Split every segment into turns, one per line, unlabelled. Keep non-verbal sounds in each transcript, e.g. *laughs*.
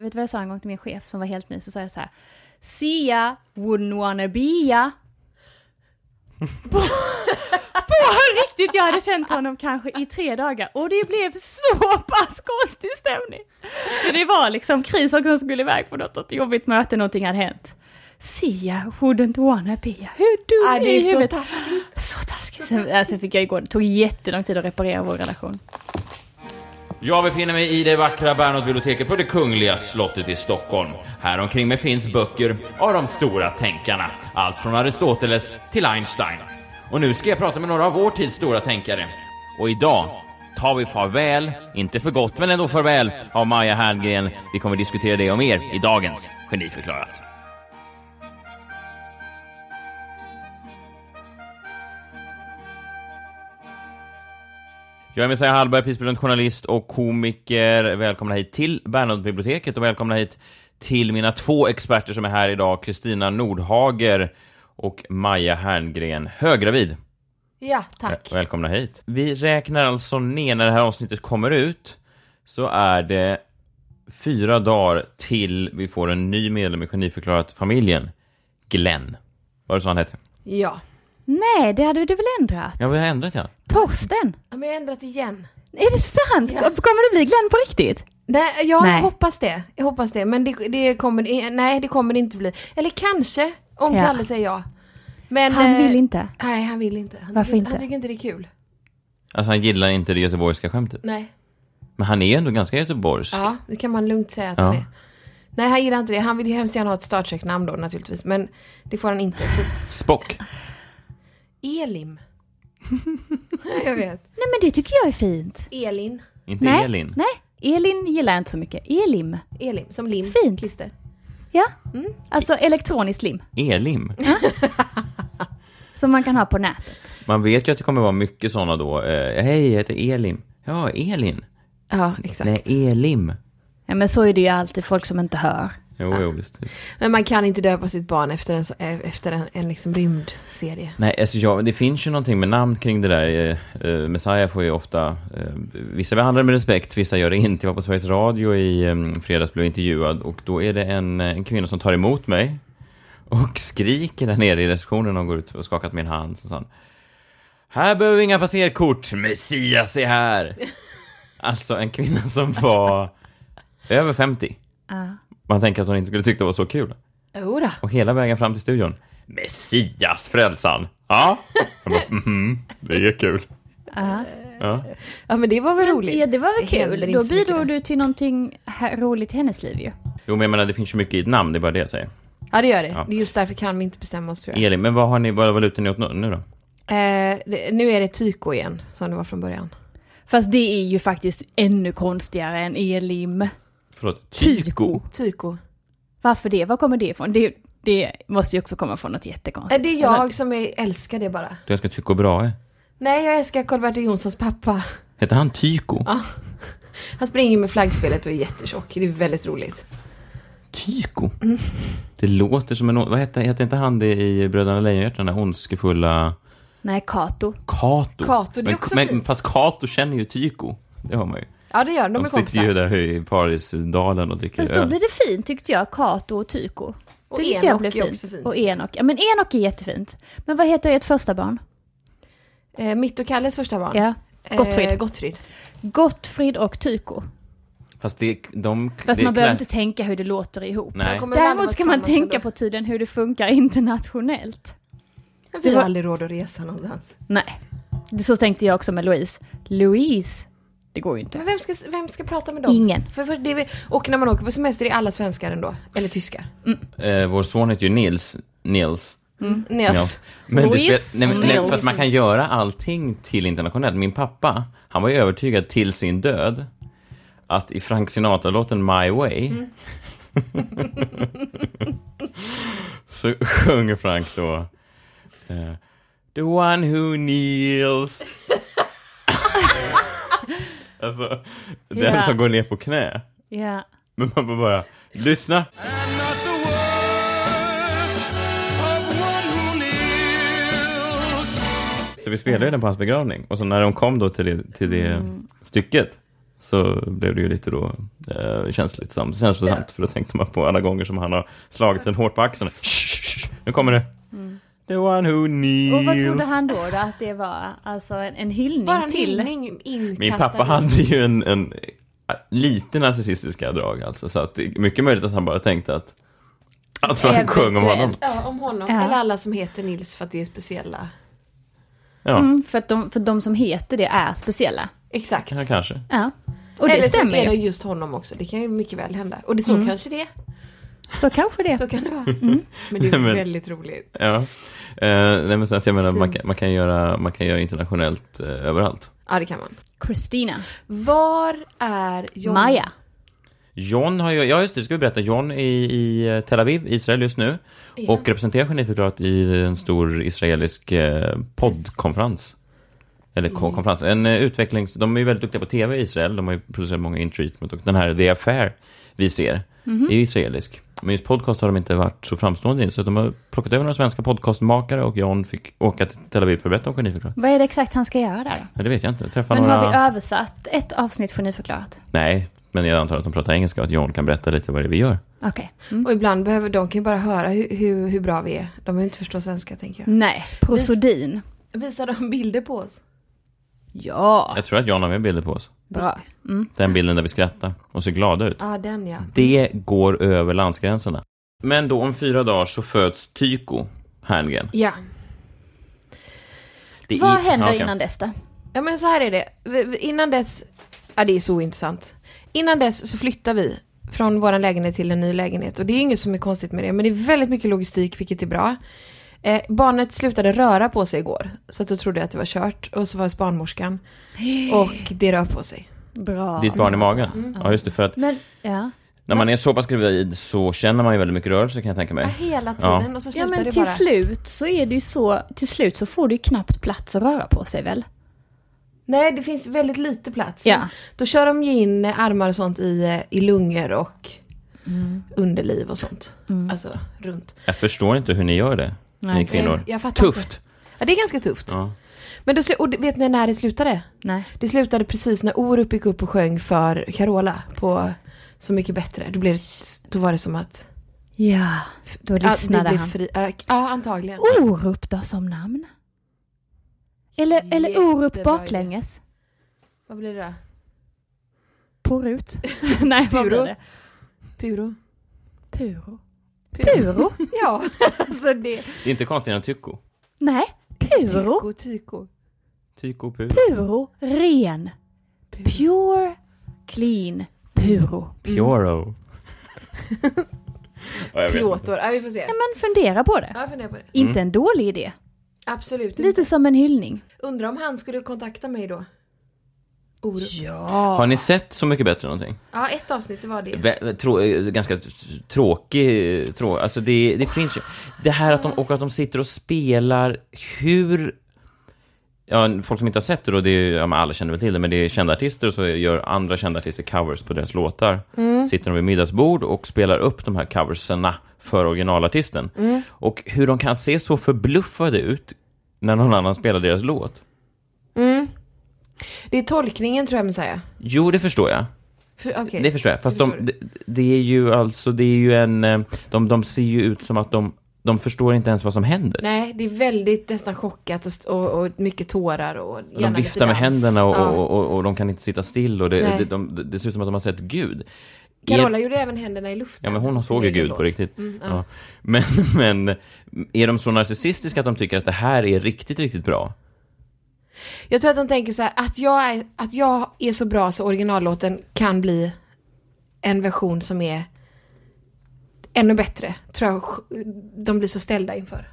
Vet du vad jag sa en gång till min chef som var helt ny? Så sa jag så här. Sia wouldn't wanna be ya. på, *laughs* på riktigt, jag hade känt honom kanske i tre dagar och det blev så pass konstig stämning. För det var liksom kris och han skulle iväg på något, något jobbigt möte, någonting hade hänt. Sia wouldn't wanna be ya. Hur dum
Ja, det
i
är så
huvudet?
taskigt.
Så taskigt. Sen, alltså, fick jag igår, det tog jättelång tid att reparera vår relation.
Jag befinner mig i det vackra Bernadottebiblioteket på det Kungliga slottet i Stockholm. Här omkring mig finns böcker av de stora tänkarna. Allt från Aristoteles till Einstein. Och nu ska jag prata med några av vår tids stora tänkare. Och idag tar vi farväl, inte för gott men ändå farväl, av Maja Herngren. Vi kommer diskutera det och mer i dagens Geniförklarat. Jag är Messiah Hallberg, prisbelönt journalist och komiker. Välkomna hit till Bernadottebiblioteket och välkomna hit till mina två experter som är här idag, Kristina Nordhager och Maja Herngren, höggravid.
Ja, tack.
Väl- Välkomna hit. Vi räknar alltså ner när det här avsnittet kommer ut, så är det fyra dagar till vi får en ny medlem i Geniförklarat-familjen, Glenn. Var det så han hette?
Ja.
Nej, det hade du väl ändrat?
Ja, vi har ändrat ja.
Torsten?
Ja, Men jag har ändrat igen.
Är det sant?
Ja.
Kommer det bli Glenn på riktigt?
Nej, jag
Nej.
hoppas det. Jag hoppas det. Men det, det kommer nej, det kommer det inte bli. Eller kanske, om
Ja.
Kalle säger ja. Men,
Han
eh,
vill inte.
Nej, han vill inte. Han
Varför
tycker,
inte?
Han tycker inte det är kul.
Alltså han gillar inte det göteborgska skämtet.
Nej.
Men han är ju ändå ganska göteborgsk.
Ja, det kan man lugnt säga att
Ja.
han är. Nej, han gillar inte det. Han vill ju hemskt gärna ha ett Star Trek-namn då naturligtvis. Men det får han inte. Så
Spock.
Elim. *laughs* jag vet.
Nej men det tycker jag är fint.
Elin.
Inte
Nej,
Elin.
Nej, Elin gillar jag inte så mycket. Elim.
Elim, som lim.
Fint.
Klister.
Ja, alltså elektroniskt lim.
Elim.
Som man kan ha på nätet.
Man vet ju att det kommer vara mycket sådana då. Eh, Hej, jag heter Elim. Ja, Elin.
Ja, exakt.
Nej, Elim.
Ja men så är det ju alltid folk som inte hör.
Jo, jo, visst, visst.
Men man kan inte döpa sitt barn efter en, så- eh, efter en, en liksom rymdserie.
Nej, alltså jag, det finns ju någonting med namn kring det där. Eh, eh, Messiah får ju ofta... Eh, vissa behandlar det med respekt, vissa gör det inte. Jag var på Sveriges Radio i eh, fredags, blev intervjuad och då är det en, eh, en kvinna som tar emot mig och *laughs* skriker där nere i receptionen och går ut och skakat min hand. Så sa här behöver vi inga passerkort, Messias är här. *laughs* Alltså en kvinna som var över 50. Man tänker att hon inte skulle tycka det var så kul.
Jodå.
Och hela vägen fram till studion. Messias, frälsaren. Ja. *laughs* Jag bara, mhm, det är kul. Ja.
Ja men det var väl roligt.
Ja det var väl kul. Då bidrog
där.
du till någonting här, roligt i hennes liv ju.
Jo, men jag menar, det finns ju mycket i ett namn, det är bara det jag säger.
Ja det gör det.
Ja.
Det är just därför kan vi inte bestämma oss tror jag.
Elin, men vad har ni, vad valutor ni åt nu- nu då?
Eh, det, nu är det Tyko igen, som det var från början.
Fast det är ju faktiskt ännu konstigare än elim.
Förlåt,
Tyko.
Tyko.
Varför det? Var kommer det ifrån? Det, det måste ju också komma från något
Eh,
jättekonstigt.
det är jag som är, älskar det bara.
Du älskar Tycho Brahe.
Nej, jag älskar Karl-Bertil Jonssons pappa.
Heter han Tyko?
Ja. Han springer med flaggspelet och är jättetjock. Det är väldigt roligt.
Tyko? Det låter som en... Vad heter, heter inte han det i Bröderna Lejonhjärta, den där ondskefulla...
Nej, Kato.
Kato.
Kato, det är
men,
också
men,
fint.
Fast Kato känner ju Tyko. Det har man ju.
Ja, det gör de. De
De
är
sitter ju
kompisar.
där i Parisdalen och dricker
Fast då
öl.
blir det fint tyckte jag, Kato och Tyko.
Och
det
Enok
blev
är
fint.
också fint.
Och Enok. Ja men Enok är jättefint. Men vad heter ert första barn?
Eh, mitt och Kalles första barn.
Ja. Gottfrid.
Eh, Gottfrid.
Gottfrid och Tyko.
Fast det, de...
Fast
det
man behöver inte tänka hur det låter ihop.
Nej.
Däremot ska man tänka på tiden hur det funkar internationellt.
Vi
Det
har
var-
aldrig råd att resa någonstans.
Nej. Det- Så tänkte jag också med Louise. Louise, det går ju inte.
Men vem ska, vem ska prata med dem?
Ingen.
För, för det och när man åker på semester är alla svenskar ändå. Eller tyskar.
Eh, vår son heter ju Nils. Nils.
Nils.
Men det
Louise
spel, nej, nej,
Nils.
för att man kan göra allting till internationellt. Min pappa, han var ju övertygad till sin död att i Frank Sinatra-låten My Way *laughs* så sjunger Frank då eh, The one who kneels Alltså, den
Ja.
som går ner på knä.
Ja.
Men man bara, lyssna! Så vi spelade ju den på hans begravning. Och så när de kom då till det, till det
Mm.
stycket så blev det ju lite då eh, känsligt, sam- känslosamt. För då tänkte man på alla gånger som han har slagit en hårt på axeln. Shh, shh, nu kommer det. The one who kneels.
Mm. Och vad trodde han då, då att det var? Alltså en, en hyllning
Bara en
till...
hyllning.
Min pappa hade ju en, en lite narcissistiska drag alltså. Så att det är mycket möjligt att han bara tänkte att, att Frank sjöng om honom.
Ja, om honom.
Ja.
Eller alla som heter Nils för att det är speciella.
Ja,
Mm, för att de, för de som heter det är speciella.
Exakt.
ja kanske.
Ja. Och det
Eller så
stämmer
är det
ju.
just honom också. Det kan ju mycket väl hända. Och det, så kanske det är.
Så kanske det.
Så kan det vara. Men det är *laughs* väldigt roligt.
Ja. Eh, nej men så att jag menar, man kan, man kan göra, man kan göra internationellt eh, överallt.
Ja, det kan man.
Christina.
Var är John?
Maja.
John har ju, ja just det, ska vi berätta. John är i eh, Tel Aviv, Israel just nu. Och representerar Geniförklarat i en stor israelisk eh, poddkonferens. Eller ko- konferens, en eh, utvecklings... De är ju väldigt duktiga på tv i Israel. De har ju producerat många in treatment och den här The Affair vi ser är ju israelisk. Men just podcast har de inte varit så framstående i, så de har plockat över några svenska podcastmakare och John fick åka till Tel Aviv för att berätta om Geniförklarat.
Vad är det exakt han ska göra där då?
Ja, det vet jag inte. Träffa
Men
några...
har vi översatt ett avsnitt för nyförklarat?
Nej, men jag antar att de pratar engelska och att John kan berätta lite vad det är vi gör.
Okej. Mm.
Och ibland behöver de kan ju bara höra hur, hur, hur bra vi är. De behöver inte förstå svenska, tänker jag.
Nej, prosodin.
Visar de bilder på oss?
Ja.
Jag tror att John har med bilder på oss.
Bra. Mm.
Den bilden där vi skrattar och ser glada ut.
Ja, den ja.
Det går över landsgränserna. Men då om fyra dagar så föds Tyko Herngren.
Ja.
Det är-
Vad händer
Ja, okej.
innan dess då?
Ja, men så här är det. Innan dess... Ja, det är så intressant. Innan dess så flyttar vi från vår lägenhet till en ny lägenhet. Och det är inget som är konstigt med det, men det är väldigt mycket logistik, vilket är bra. Eh, barnet slutade röra på sig igår, så att då trodde jag att det var kört. Och så var det barnmorskan. *gasps* Och det rör på sig.
Bra.
Ditt barn i magen? Ja, just det. För att
Men, ja.
när man är så pass gravid så känner man ju väldigt mycket rörelse kan jag tänka
Ja,
mig.
hela tiden. Och så
Ja
slutar
men
det
till
bara.
slut så är det ju så, till slut så får du ju knappt plats att röra på sig väl?
Nej, det finns väldigt lite plats.
Ja.
Då kör de ju in armar och sånt i, eh, i lungor och
Mm.
underliv och sånt. Alltså runt.
Jag förstår inte hur ni gör det,
Nej.
kvinnor.
Jag fattar inte.
Tufft!
Ja, det är ganska tufft.
Ja.
Men då, och vet ni när det slutade?
Nej.
Det slutade precis när Orup gick upp och sjöng för Carola på Så mycket bättre. Då, blev det, då var det som att...
Ja, då
Ja,
lyssnade
det blev
han.
Fri, äh, ja, antagligen.
Orup då som namn? Eller, eller Orup baklänges?
Vad blir det då?
Porut? *laughs* Nej, vad blir det?
Puro?
Puro. Puro? *laughs*
Ja, alltså det...
Det är inte konstigt än Tyko.
Nej, puro.
Tyko, tyko.
Tyko Puro.
Puro, ren. Pure, clean, puro.
Puro. *laughs* ja, vet inte.
Piotr. Ja, vi får se.
Ja, men fundera på det.
Ja, jag funderar på det.
Inte en dålig idé.
Absolut
Lite
inte.
som en hyllning.
Undrar om han skulle kontakta mig då? Orup.
Ja.
Har ni sett Så mycket bättre någonting?
Ja, ett avsnitt, det var det.
Trå, eh, ganska tråkig, trå, alltså det, det finns ju, det här att de, och att de sitter och spelar hur ja, folk som inte har sett det då, det är, ja, alla känner väl till det, men det är kända artister och så gör andra kända artister covers på deras låtar. Sitter de vid middagsbord och spelar upp de här coverserna för originalartisten. Och hur de kan se så förbluffade ut när någon annan spelar deras låt.
Det är tolkningen tror jag Messiah.
Jo, det förstår jag.
För, okej.
Det förstår jag. Fast
Det
de,
förstår
det, det är ju alltså, det är ju en... eh, De, de ser ju ut som att de, de förstår inte ens vad som händer.
Nej, det är väldigt nästan chockat och, och, och mycket tårar och
de viftar med händerna och,
Ja.
och, och, de kan inte sitta still och det, det, de, det, det ser ut som att de har sett Gud.
Carola
Är,
gjorde även händerna i luften.
ja, men hon såg ju Gud
låt.
på riktigt.
Mm, ja.
ja. Men, *laughs* men är de så narcissistiska att de tycker att det här är riktigt, riktigt bra?
Jag tror att de tänker så här, att jag, är, att jag är så bra så originallåten kan bli en version som är ännu bättre. Tror jag de blir så ställda inför.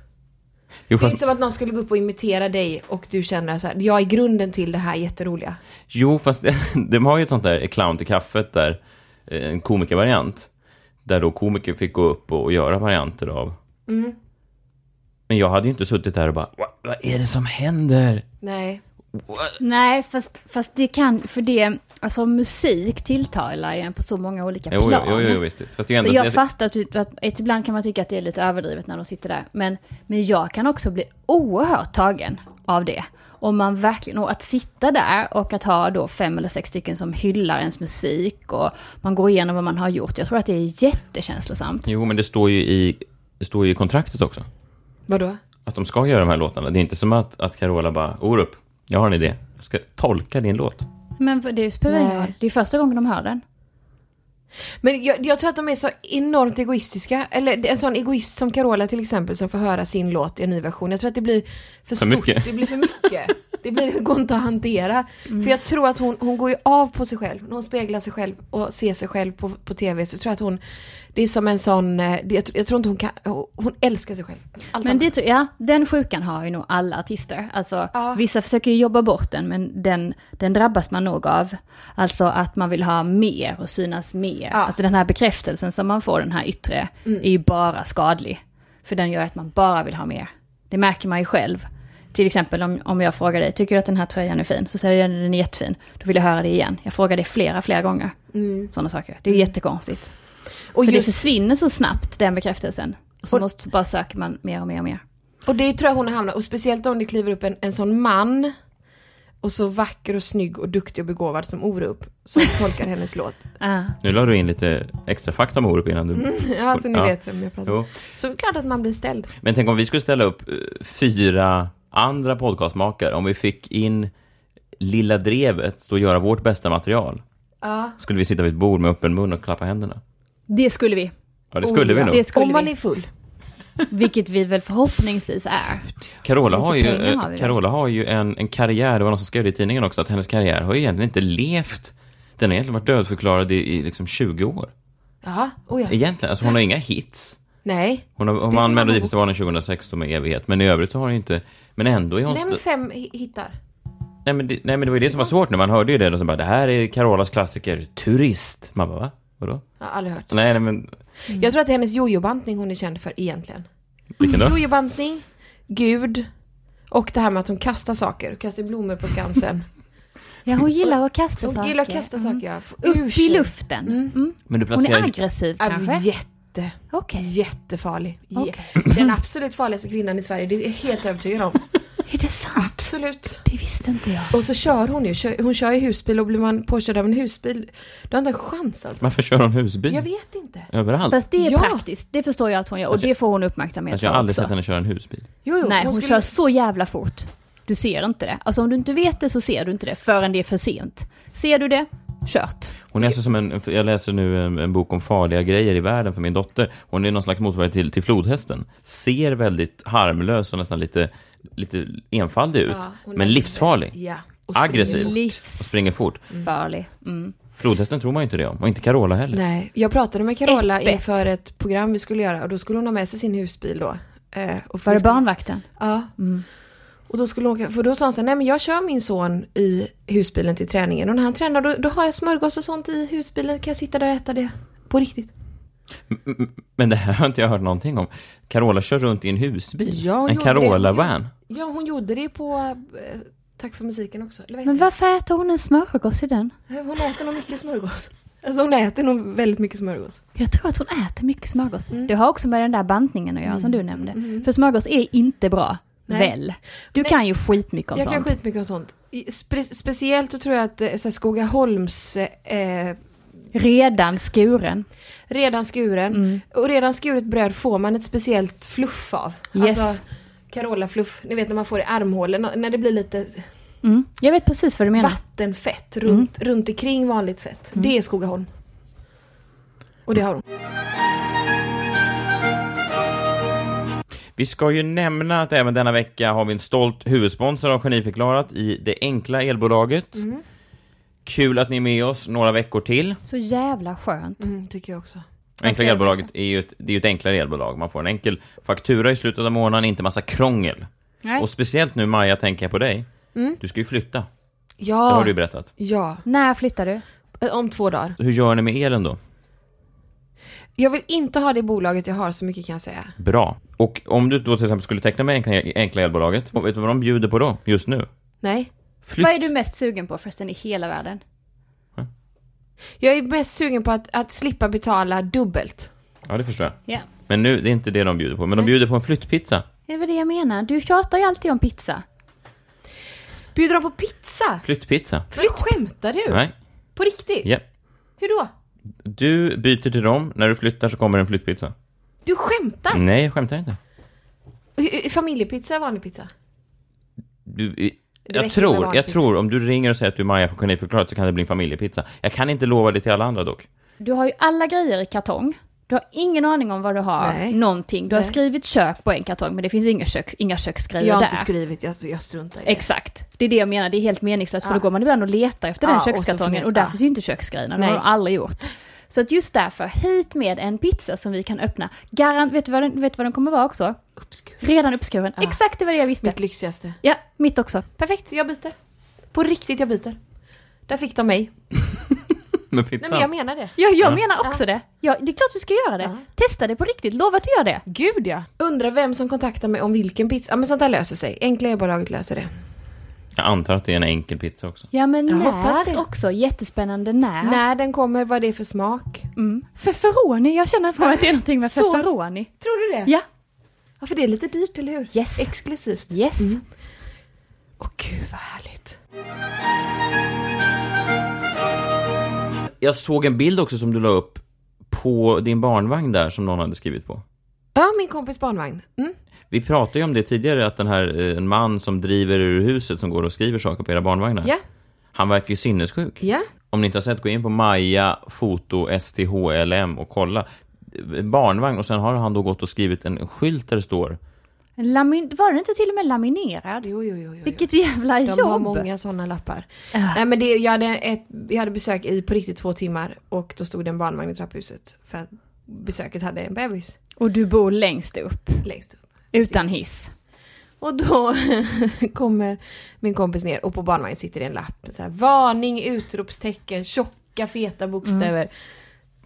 Jo,
Det är
fast,
inte som att någon skulle gå upp och imitera dig och du känner så här, jag är grunden till det här jätteroliga.
jo, fast *laughs* de har ju ett sånt där clown till kaffet där, eh, en komikervariant. Där då komiker fick gå upp och, och göra varianter av.
Mm.
Men jag hade ju inte suttit där och bara, vad, vad är det som händer?
Nej.
Nej, fast, fast det kan, för det, alltså musik tilltalar ju en på så många olika
Jo, jo,
plan.
jo, jo, visst, visst. Fast det är ju
Så
ändå...
jag fattar typ att ett, ibland kan man tycka att det är lite överdrivet när de sitter där. Men, men jag kan också bli oerhört tagen av det. Om man verkligen, och att sitta där och att ha då fem eller sex stycken som hyllar ens musik och man går igenom vad man har gjort. Jag tror att det är jättekänslosamt.
Jo, men det står ju i, det står ju i kontraktet också.
Vadå?
Att de ska göra de här låtarna. Det är inte som att, att Carola bara, Orup, jag har en idé. Jag ska tolka din låt.
Men för det spelar ingen roll. Det är första gången de hör den.
Men jag, jag tror att de är så enormt egoistiska. Eller en sån egoist som Carola till exempel som får höra sin låt i en ny version. Jag tror att det blir för, stort.
mycket.
Det blir för mycket. Det blir, går inte att hantera. För jag tror att hon, hon går ju av på sig själv. När hon speglar sig själv och ser sig själv på, på tv så tror jag att hon, det är som en sån, eh, det, jag, tror- inte hon kan, hon älskar sig själv. Allt
Men
annat.
det, tror- ja, den sjukan har ju nog alla artister. Alltså,
Ja.
Vissa försöker ju jobba bort den, men den, den drabbas man nog av. Alltså att man vill ha mer och synas mer.
Ja.
Alltså den här bekräftelsen som man får, den här yttre, är ju bara skadlig. För den gör att man bara vill ha mer. Det märker man ju själv. Till exempel om, om jag frågar dig, tycker du att den här tröjan är fin? Så säger du den är jättefin. Då vill jag höra det igen. Jag frågar det flera, flera gånger. Sådana saker. Det är ju jättekonstigt.
Och,
För det
just,
försvinner så snabbt, den bekräftelsen. Och så
Och-
måste, bara söker man mer och mer och mer.
och det tror jag hon har hamnat, och speciellt om det kliver upp en, en sån man och så vacker och snygg och duktig och begåvad som Orup som *laughs* tolkar hennes låt.
Ah.
Nu la du in lite extra fakta med Orup innan du...
Ja, alltså ni
Ja.
vet vem jag pratar om. Så klart att man blir ställd.
Men tänk om vi skulle ställa upp eh, fyra andra podcastmakare. Om vi fick in Lilla Drevet stå och göra vårt bästa material.
Ja.
Skulle vi sitta vid ett bord med öppen mun och klappa händerna?
Det skulle vi.
Ja, det skulle
Oh,
vi nog.
Det skulle
Om man
vi.
är full.
Vilket vi väl förhoppningsvis är.
Carola har ju, eh,
har?
Carola har ju en, en karriär, det var någon som skrev det i tidningen också, att hennes karriär har ju egentligen inte levt. Den har egentligen varit dödförklarad i, i liksom 20 år.
Ja, oh ja.
Egentligen, alltså hon har inga hits.
Nej.
Hon, har, vann Melodifestivalen 2016 med evighet, men i övrigt har hon inte... Men ändå är hon...
Nämn fem hi- hittar.
nej, men det, nej men det var ju det som var svårt när man hörde ju det, och så bara, det här är Carolas klassiker, Turist. Man bara, va? Vadå?
Jag har aldrig hört.
Nej, nej men...
Jag tror att det är hennes jojobantning hon är känd för egentligen.
Vilken då?
Jojobantning, Gud och det här med att hon kastar saker. Kastar blommor på Skansen. *laughs*
Ja, hon gillar att kasta
Hon
saker.
gillar att kasta
Mm.
saker, ja.
Upp i luften. Mm.
Men du
Hon är
placerar...
aggressiv
Ja,
kanske?
jätte,
Okej.
jättefarlig.
Okej.
Den absolut farligaste kvinnan i Sverige, det är jag helt övertygad om. *laughs*
Är det sant?
Absolut.
Det visste inte jag.
Och så kör hon ju, kör, hon kör ju husbil och blir man påkörd av en husbil, du har inte en chans alltså.
Varför kör hon husbil?
Jag vet inte.
Överallt?
Fast det är
Ja.
praktiskt. Det förstår jag att hon gör. Och
Alltså,
det får hon uppmärksamhet
Alltså, jag har
för
aldrig
också.
sett henne köra en husbil.
Jo, jo,
Nej, hon,
skulle-
kör så jävla fort. Du ser inte det. Alltså om du inte vet det så ser du inte det förrän det är för sent. Ser du det, kört.
Hon är alltså som en, jag läser nu en, en bok om farliga grejer i världen för min dotter. Hon är någon slags motsvarighet till, till flodhästen. Ser väldigt harmlös och nästan lite, lite enfaldig ut.
Ja,
men livsfarlig.
Ja. och
Aggressiv.
fort.
Och springer fort.
Livsfarlig. Mm.
Flodhästen tror man ju inte det om. Och inte Carola heller.
Nej, jag pratade med Carola
Ett bett.
inför ett program vi skulle göra och då skulle hon ha med sig sin husbil då. Eh, och
Var det barnvakten?
Ja. Och då skulle hon för då sa hon så här, nej men jag kör min son i husbilen till träningen och när han tränar då, då har jag smörgås och sånt i husbilen, kan jag sitta där och äta det? På riktigt.
Men det här har inte jag hört någonting om. Carola kör runt i en husbil.
Ja,
en. Carola-van.
Ja, hon gjorde det på, eh, Tack för musiken också.
Men varför äter hon en smörgås i den?
det? Hon äter nog mycket smörgås. Alltså hon äter nog väldigt mycket smörgås.
Jag tror att hon äter mycket smörgås.
Mm.
Det har också med den där bantningen att göra som du nämnde. För smörgås är inte bra.
Nej.
Väl? Du
Nej.
kan ju skitmycket om
Jag kan
sånt.
skitmycket om sånt. Spe speciellt så tror jag att eh, så här, Skogaholms eh,
Redan skuren.
Redan skuren
Mm.
och redan skuret bröd får man ett speciellt fluff av.
Yes.
Alltså Carola-fluff, ni vet när man får i armhålen, när det blir lite
Mm. Jag vet precis vad du menar.
vattenfett runt, runt omkring vanligt fett. Det är Skogaholm. Och det har hon.
Vi ska ju nämna att även denna vecka har vi en stolt huvudsponsor av Geniförklarat i det enkla elbolaget. Kul att ni är med oss några veckor till.
Så jävla skönt.
Mm, tycker jag också.
Enkla elbolaget är ju ett, det är ju ett enklare elbolag. Man får en enkel faktura i slutet av månaden, inte massa krångel.
Nej.
Och speciellt nu Maja, tänker jag på dig. Du ska ju flytta, det
Ja,
har du ju berättat.
ja.
När flyttar du?
Eh, Om två dagar.
Hur gör ni med elen då?
Jag vill inte ha det bolaget jag har, så mycket kan jag säga.
Bra. Och om du då till exempel skulle teckna med enkla, enkla elbolaget, vet du vad de bjuder på då, just nu?
Nej.
Flytt.
Vad är du mest sugen på förresten i hela världen?
Jag är mest sugen på att, att slippa betala dubbelt.
Ja, det förstår jag.
Ja.
Men nu, det är inte det de bjuder på, men de bjuder på en flyttpizza.
Det var det jag menar. Du tjatar ju alltid om pizza.
Bjuder de på pizza?
Flyttpizza.
Flytt. Skämtar du?
Nej.
På riktigt?
Ja.
Hur då?
Du byter till dem, när du flyttar så kommer en flyttpizza.
Du skämtar?
Nej, jag skämtar inte.
Familjepizza vanlig pizza?
Du, jag tror, jag tror om du ringer och säger att du är Maja från Geniförklarat så kan det bli en familjepizza. Jag kan inte lova det till alla andra dock.
Du har ju alla grejer i kartong. Du har ingen aning om vad du har.
Nej.
Någonting. Du har
Nej.
skrivit kök på en kartong men det finns inga, kök, inga köksgrejer
Jag har
där.
inte skrivit, jag, jag struntar i det.
Exakt. Det är det jag menar, det är helt meningslöst för
Ja.
då går man ibland och letar efter
Ja,
den
och så
kökskartongen och,
ni-
där
ja.
finns ju inte köksgrejerna, det har de aldrig gjort. Så att just därför, hit med en pizza som vi kan öppna. Garant, vet du vad den, vet du vad den kommer vara också?
Uppskur.
Redan uppskuren.
Ja.
Exakt, det var det jag visste.
Mitt lyxigaste.
Ja, mitt också.
Perfekt, jag byter. På riktigt, jag byter. Där fick de mig. *laughs*
Med
Nej
pizzan.
men jag menar det.
Ja, jag
Ja.
menar också det. Ja, det är klart du ska göra det.
Ja.
Testa det på riktigt, lova att du gör det.
Gud ja. Undrar vem som kontaktar mig om vilken pizza. Ja men sånt där löser sig. Enkla elbolaget löser det.
Jag antar att det är en enkel pizza också.
Ja, men
Jag
när
hoppas det.
också. Jättespännande när.
När den kommer, vad det är för smak.
Mm. Feferoni, jag känner på mig att det är någonting med *laughs* feferoni.
Tror du det?
Ja.
Ja för det är lite dyrt, eller hur?
Yes.
Exklusivt.
Yes.
Åh gud vad härligt.
Jag såg en bild också som du la upp på din barnvagn där som någon hade skrivit på.
Ja, min kompis barnvagn. Mm.
Vi pratade ju om det tidigare, att den här, eh, en man som driver ur huset som går och skriver saker på era barnvagnar.
Ja.
Han verkar ju sinnessjuk.
Ja.
Om ni inte har sett, gå in på Maja Foto STHLM och kolla. Barnvagn, och sen har han då gått och skrivit en skylt där det står
Lamin- var den inte till och med laminerad?
Jo, jo, jo. jo.
Vilket jävla
De
jobb!
har många sådana lappar.
Ah.
Nej men det, jag, hade ett, jag hade besök i på riktigt två timmar och då stod det en barnvagn i trapphuset. För att besöket hade en bebis
Och du bor längst upp,
längst upp.
utan hiss.
Och då *laughs* kommer min kompis ner och på barnvagnen sitter det en lapp. Så här, Varning, utropstecken, tjocka feta bokstäver.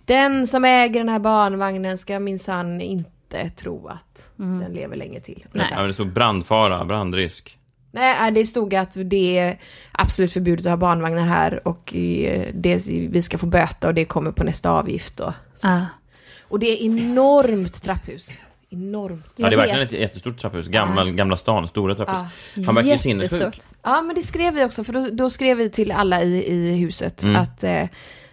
Den som äger den här barnvagnen ska minsann inte tro att den lever länge till.
Nej.
Ja, det stod brandfara, brandrisk.
Nej, det stod att det är absolut förbjudet att ha barnvagnar här och eh, det, vi ska få böta och det kommer på nästa avgift då.
Ah.
Och det är enormt trapphus. Enormt.
Ja, det är verkligen ett jättestort trapphus. Gamla, gamla stan, stora trapphus. Han verkar ju sinnessjuk.
Ja, men det skrev vi också, för då, då skrev vi till alla i, i huset att eh,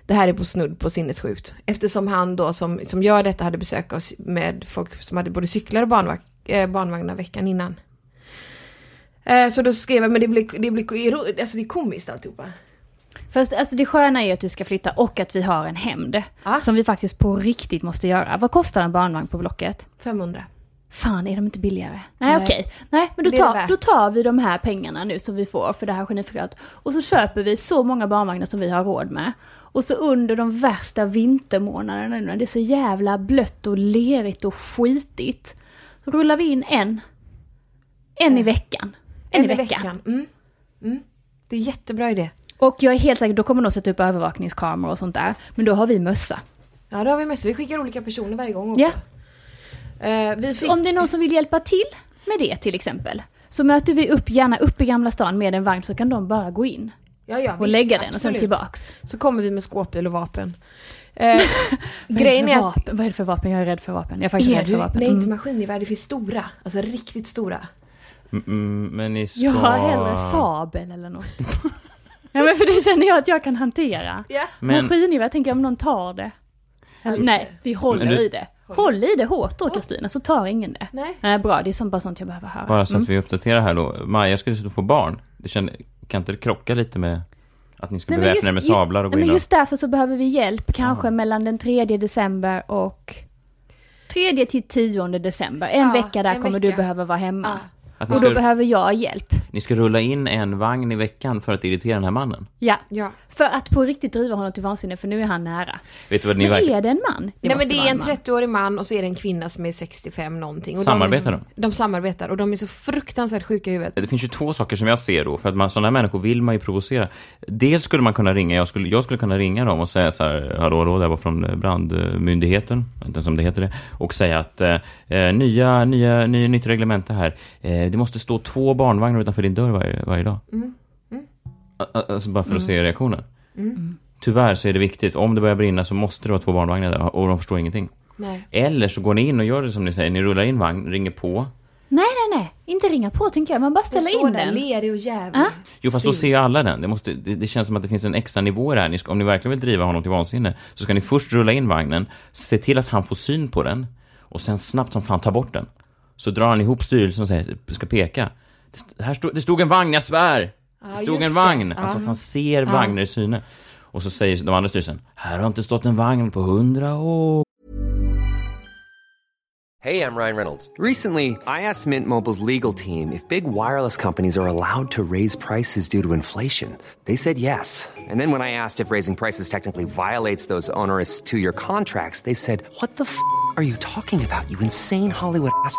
det här är på snudd på sinnessjukt. Eftersom han då som, som gör detta hade besök av, med folk som hade både cyklar och barnvagn, eh, barnvagnar veckan innan. Eh, så då skrev jag, men det blir, det blir alltså det är komiskt alltihopa.
Fast alltså det sköna är ju att du ska flytta och att vi har en hämnd.
Ja.
Som vi faktiskt på riktigt måste göra. Vad kostar en barnvagn på Blocket?
500.
Fan, är de inte billigare? Nej,
Nej.
okej. Nej, men då tar, då tar vi de här pengarna nu som vi får för det här geniförklarat. Och så köper vi så många barnvagnar som vi har råd med. Och så under de värsta vintermånaderna nu när det är så jävla blött och lerigt och skitigt. Rullar vi in en. En i veckan. En, i veckan.
Mm. Mm. Det är jättebra idé.
Och jag är helt säker, då kommer de sätta upp övervakningskameror och sånt där. Men då har vi mössa.
Ja, det har vi med Vi skickar olika personer varje gång också.
Ja.
Vi fick...
Om det är någon som vill hjälpa till med det till exempel. så möter vi upp, gärna upp i Gamla stan med en vagn så kan de bara gå in
Ja, ja,
och
visst,
lägga den och sen
absolut.
tillbaks.
Så kommer vi med skåpbil och vapen. Eh, *laughs* grejen
är, det
är
för
att...
vapen? Vad är det för vapen? Jag är rädd för vapen. Jag är faktiskt
Är
rädd för vapen.
Nej, inte
Mm.
maskingevär. Det finns stora. Alltså riktigt stora.
Mm, Mm, men ni ska...
Jag har hellre sabel eller något. Ja men för det känner jag att jag kan hantera.
Ja.
Men-
Maskingevär tänker jag om någon tar det. Eller, nej,
det.
vi håller
Men du-
i det. Håll i det hårt då Kristina, så tar ingen det.
Nej.
Nej, bra, det är sånt, bara sånt jag behöver höra.
Bara så
Mm.
att vi uppdaterar här då. Maja skulle så få barn. Det kände, kan inte det krocka lite med att ni ska
Nej, men
beväpna
just-
er med sablar och gå
Nej,
in
men
och...
just därför så behöver vi hjälp, kanske mellan den 3 december och 3 till 10 december. En
Ja,
vecka där
en
kommer
vecka.
du behöva vara hemma.
Ja.
Och då
ska,
behöver jag hjälp.
Ni ska rulla in en vagn i veckan för att irritera den här mannen.
Ja.
Ja.
För att på riktigt driva honom till vansinne, för nu är han nära.
Vet du vad ni
Men
verkar...
är det en man?
Nej
måste
men det är en
man.
30-årig man och så är det en kvinna som är 65 någonting. Och
Samarbetar
de? De samarbetar och de är så fruktansvärt sjuka i huvudet.
Det finns ju två saker som jag ser då, för att man, sådana här människor vill man ju provocera. Dels skulle man kunna ringa, jag skulle, jag skulle kunna ringa dem och säga så här, hallå, hallå, det var från eh, brandmyndigheten, inte ens om det heter det, och säga att eh, eh, nya, nya, nya, nytt reglemente här, eh, det måste stå två barnvagnar utanför din dörr varje, varje dag. A- a- Alltså bara för att se reaktionen. Tyvärr så är det viktigt, om det börjar brinna så måste det vara två barnvagnar där och de förstår ingenting.
Nej.
Eller så går ni in och gör det som ni säger, ni rullar in vagn, ringer på,
Nej, nej, nej. Inte ringa på tänker jag, man bara
Den står
in den.
lerig och jävlig.
Ah.
Jo, fast då ser alla den. Det, måste, det, det känns som att det finns en extra nivå där. Ni ska, om ni verkligen vill driva honom till vansinne så ska ni först rulla in vagnen, se till att han får syn på den och sen snabbt som fan ta bort den. Så drar han ihop styrelsen och säger, ska peka. Här stod, det stod en vagn, jag svär! Det stod en vagn! Alltså att han ser vagnar i syne. Och så säger de andra styrelsen, här har inte stått en vagn på hundra år.
Hey, I'm Ryan Reynolds. Recently, I asked Mint Mobile's legal team if big wireless companies are allowed to raise prices due to inflation. They said yes. And then when I asked if raising prices technically violates those onerous two year contracts, they said, What the f are you talking about, you insane Hollywood ass?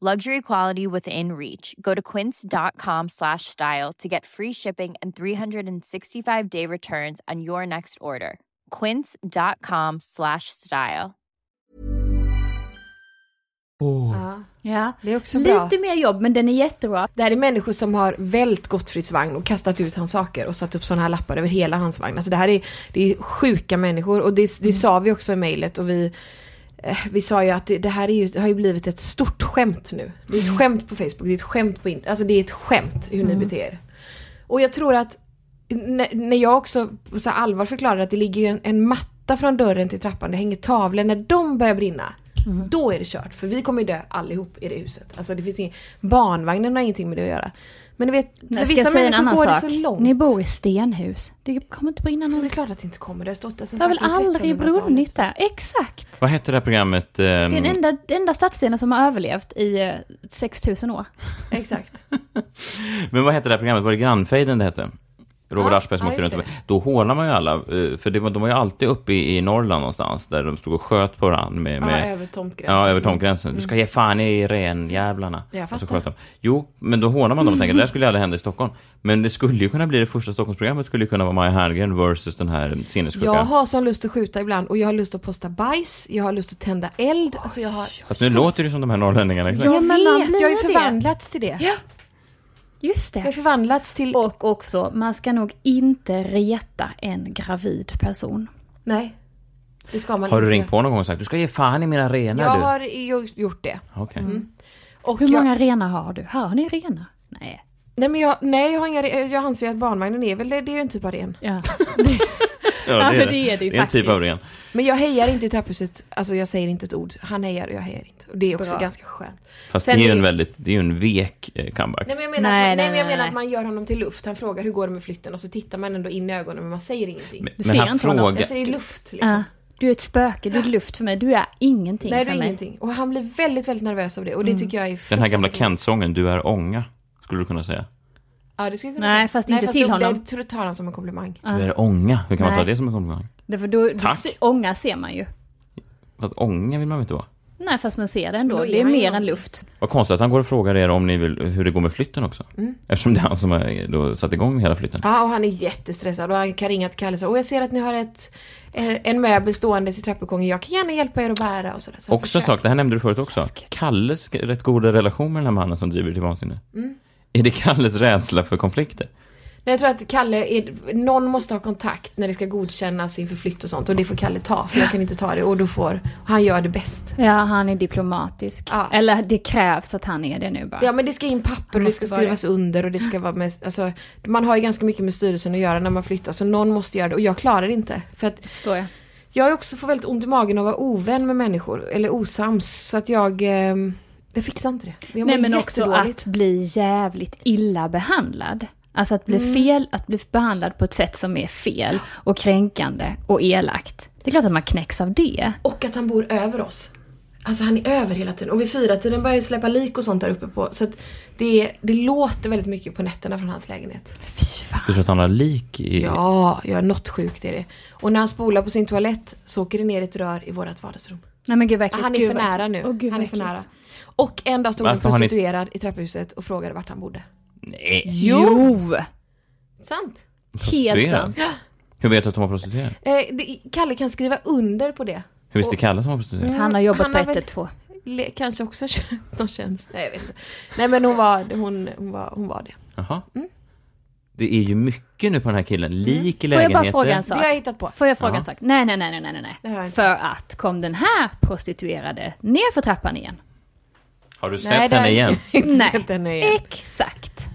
Luxury quality within reach. Go to quince.com slash style to get free shipping and 365 day returns on your next order. Quince.com slash style.
Ja.
Ja.
Det är också bra.
Lite mer jobb, men den är jättebra.
Det här är människor som har vält Gottfrids vagn och kastat ut hans saker och satt upp sådana här lappar över hela hans vagn. Alltså det här är, det är sjuka människor och det, det sa vi också i mejlet och vi vi sa ju att det, det här är ju, har ju blivit ett stort skämt nu. Det är ett skämt på Facebook, det är ett skämt på internet. Alltså det är ett skämt hur ni beter er. Och jag tror att när, jag också på så allvar förklarar att det ligger en, en matta från dörren till trappan, det hänger tavlor, när de börjar brinna,
Mm.
då är det kört. För vi kommer ju dö allihop i det huset. Alltså det finns ingen, barnvagnen har ingenting med det att göra. Men du vet,
Nej,
för
ska
vissa människor
annan
går det
sak?
så långt.
Ni bor i stenhus. Det kommer inte brinna
Det är
någon.
klart att det inte kommer, det har stått där sedan
Det har väl aldrig
1300-talet.
brunnit där? Exakt.
Vad hette det här programmet? ehm,
Det är den enda, enda stadsdelen som har överlevt i eh, 6000 år.
Exakt. *laughs*
Men vad hette det här programmet? Var det Grannfejden det hette? Robert
Ja,
Aschberg som
ja,
åkte runt.
det.
Då hånar man ju alla, eh, för det var, de var ju alltid uppe i, i Norrland någonstans, där de stod och sköt på varandra med...
Ja,
med
över tomtgränsen.
Ja, över tomtgränsen. Du ska ge fan i renjävlarna.
Jag
Och så
fattar.
sköt de. Jo, men då hånar man dem och tänker det där skulle ju aldrig hända i Stockholm. Men det skulle ju kunna bli det första Stockholmsprogrammet, skulle ju kunna vara Maja Herngren versus den här sinnessjuka.
Jag har sån lust att skjuta ibland och jag har lust att posta bajs, jag har lust att tända eld. Alltså jag har...
Fast nu låter det som de här norrlänningarna.
Jag
Ja, men man
vet, jag har ju
det.
förvandlats till det.
Ja. Just
Jag har
det.
förvandlats till...
Och också, man ska nog inte reta en gravid person.
Nej. Det ska man
Har du
inte.
ringt på någon gång och sagt du ska ge fan i mina renar
Jag
du?
har gjort det.
Okej.
Och
Hur
jag,
många renar har du? Har ni renar? Nej.
Nej men jag, nej jag har inga, jag anser att barnvagnen är väl, det det är ju en typ av ren.
Ja. *laughs*
Ja,
Ja, men det är det ju
Det är en typ
faktiskt.
av ren.
Men jag hejar inte i trapphuset, alltså jag säger inte ett ord. Han hejar och jag hejar inte. Och det är också
Bra.
ganska skönt.
Fast
Sen
det är ju en väldigt, det är ju en vek eh, comeback.
Nej men jag menar,
Nej,
att, man, nej,
nej,
men jag menar
nej.
att man gör honom till luft. Han frågar hur går det med flytten och så tittar man ändå in i ögonen men man säger ingenting.
Men,
Du
men
ser
han
inte honom.
frågar...
Jag säger luft liksom.
Ja. Du är ett spöke, du är luft för mig. Du är ingenting
Nej
för
är
mig.
ingenting. Och han blir väldigt, väldigt nervös av det och det tycker jag är
Den här gamla Kent-sången, Du är ånga, skulle du kunna säga.
Ja det skulle jag kunna
Nej,
säga.
fast inte till
då-
honom.
Det tar han som en komplimang.
Du är ånga, hur kan man
Nej.
ta det som en komplimang?
Därför då, då
Tack.
ånga ser man ju.
Fast ånga vill man väl inte vara?
Nej, fast man ser det ändå. Det är mer än luft.
Vad konstigt att han går och frågar er om ni vill, hur det går med flytten också.
Mm.
Eftersom det är han som har då satt igång hela flytten.
Ja, och han är jättestressad och han kan ringa till Kalle och säga, och jag ser att ni har ett, eh, en möbel ståendes i trappuppgången, jag kan gärna hjälpa er att bära och sådär. Så
Också en sak, det här nämnde du förut också. Kalles rätt goda relation med den här mannen som driver till vansinne.
Mm.
Är det Kalles rädsla för konflikter?
Jag tror att Kalle, är, någon måste ha kontakt när det ska godkännas inför flytt och sånt och det får Kalle ta för jag kan inte ta det och då får, han gör det bäst.
Ja, han är diplomatisk.
Ja.
Eller det krävs att han är det nu bara.
Ja men det ska in papper och det ska skrivas under och det ska vara med, alltså man har ju ganska mycket med styrelsen att göra när man flyttar så någon måste göra det och jag klarar det inte. För att
Förstår jag.
jag också får väldigt ont i magen av att vara ovän med människor eller osams så att jag, eh, jag fixar inte det. Jag
Nej men också att bli jävligt illa behandlad. Alltså att bli
Mm.
fel, att bli behandlad på ett sätt som är fel och kränkande och elakt. Det är klart att man knäcks av det.
Och att han bor över oss. Alltså han är över hela tiden. Och vid fyra tiden börjar jag släppa lik och sånt där uppe på. Så att det, det låter väldigt mycket på nätterna från hans lägenhet.
Fy fan.
Du tror att han har lik i...
Ja, jag är något sjukt är det. Och när han spolar på sin toalett så åker det ner ett rör i vårt vardagsrum.
Nej men gud äckligt.
Han är
Gud,
för nära nu.
Åh, gud,
han är för nära. Och en dag stod en
Varför har ni-
prostituerad i trapphuset och frågade vart han bodde.
Nej.
Jo!
Sant.
Helt
Prostituerad?
sant.
Hur vet du att de var prostituerade?
Eh, det, Kalle kan skriva under på det.
Hur visste Kalle att de var prostituerade?
Han har jobbat
Han har
på
väl-
112.
Le, kanske också *laughs* köpt någon tjänst. Nej, jag vet inte. Nej, men hon var, hon, hon var, hon var det.
Jaha.
Mm.
Det är ju mycket nu på den här killen. Lik i
Får jag bara
lägenheter.
fråga en
Det
sak?
har jag hittat på.
Får jag fråga
Ja.
en sak? Nej, nej, nej, nej, nej, nej.
Det har jag inte.
För att kom den här prostituerade ner för trappan igen?
Har du sett
Nej, det har
henne
jag
igen?
inte
Nej.
sett henne igen.
Exakt.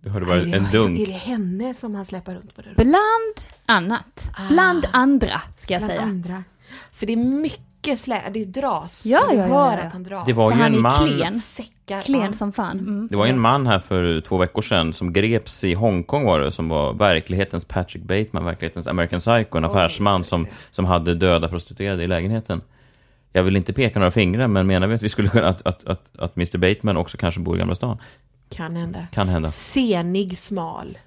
Du hörde bara
det-
en dunk.
Är det henne som han släpar runt på dörren?
Bland annat. Bland andra, ska jag
Bland
säga.
andra. För det är mycket slä, det dras.
Ja,
Och du
ja, ja,
hör
ja.
att han drar.
Det var
För
ju
han
en man...
klen.
Säckar.
Klen som fan. Mm.
Det var ju en man här för två veckor sedan som greps i Hongkong var det, som var verklighetens Patrick Bateman, verklighetens American Psycho, en affärsman som, som hade döda prostituerade i lägenheten. Jag vill inte peka några fingrar, men menar vi att vi skulle kunna, att, att, att, att Mr Bateman också kanske bor i Gamla stan?
Kan hända.
Kan hända.
Senig, smal.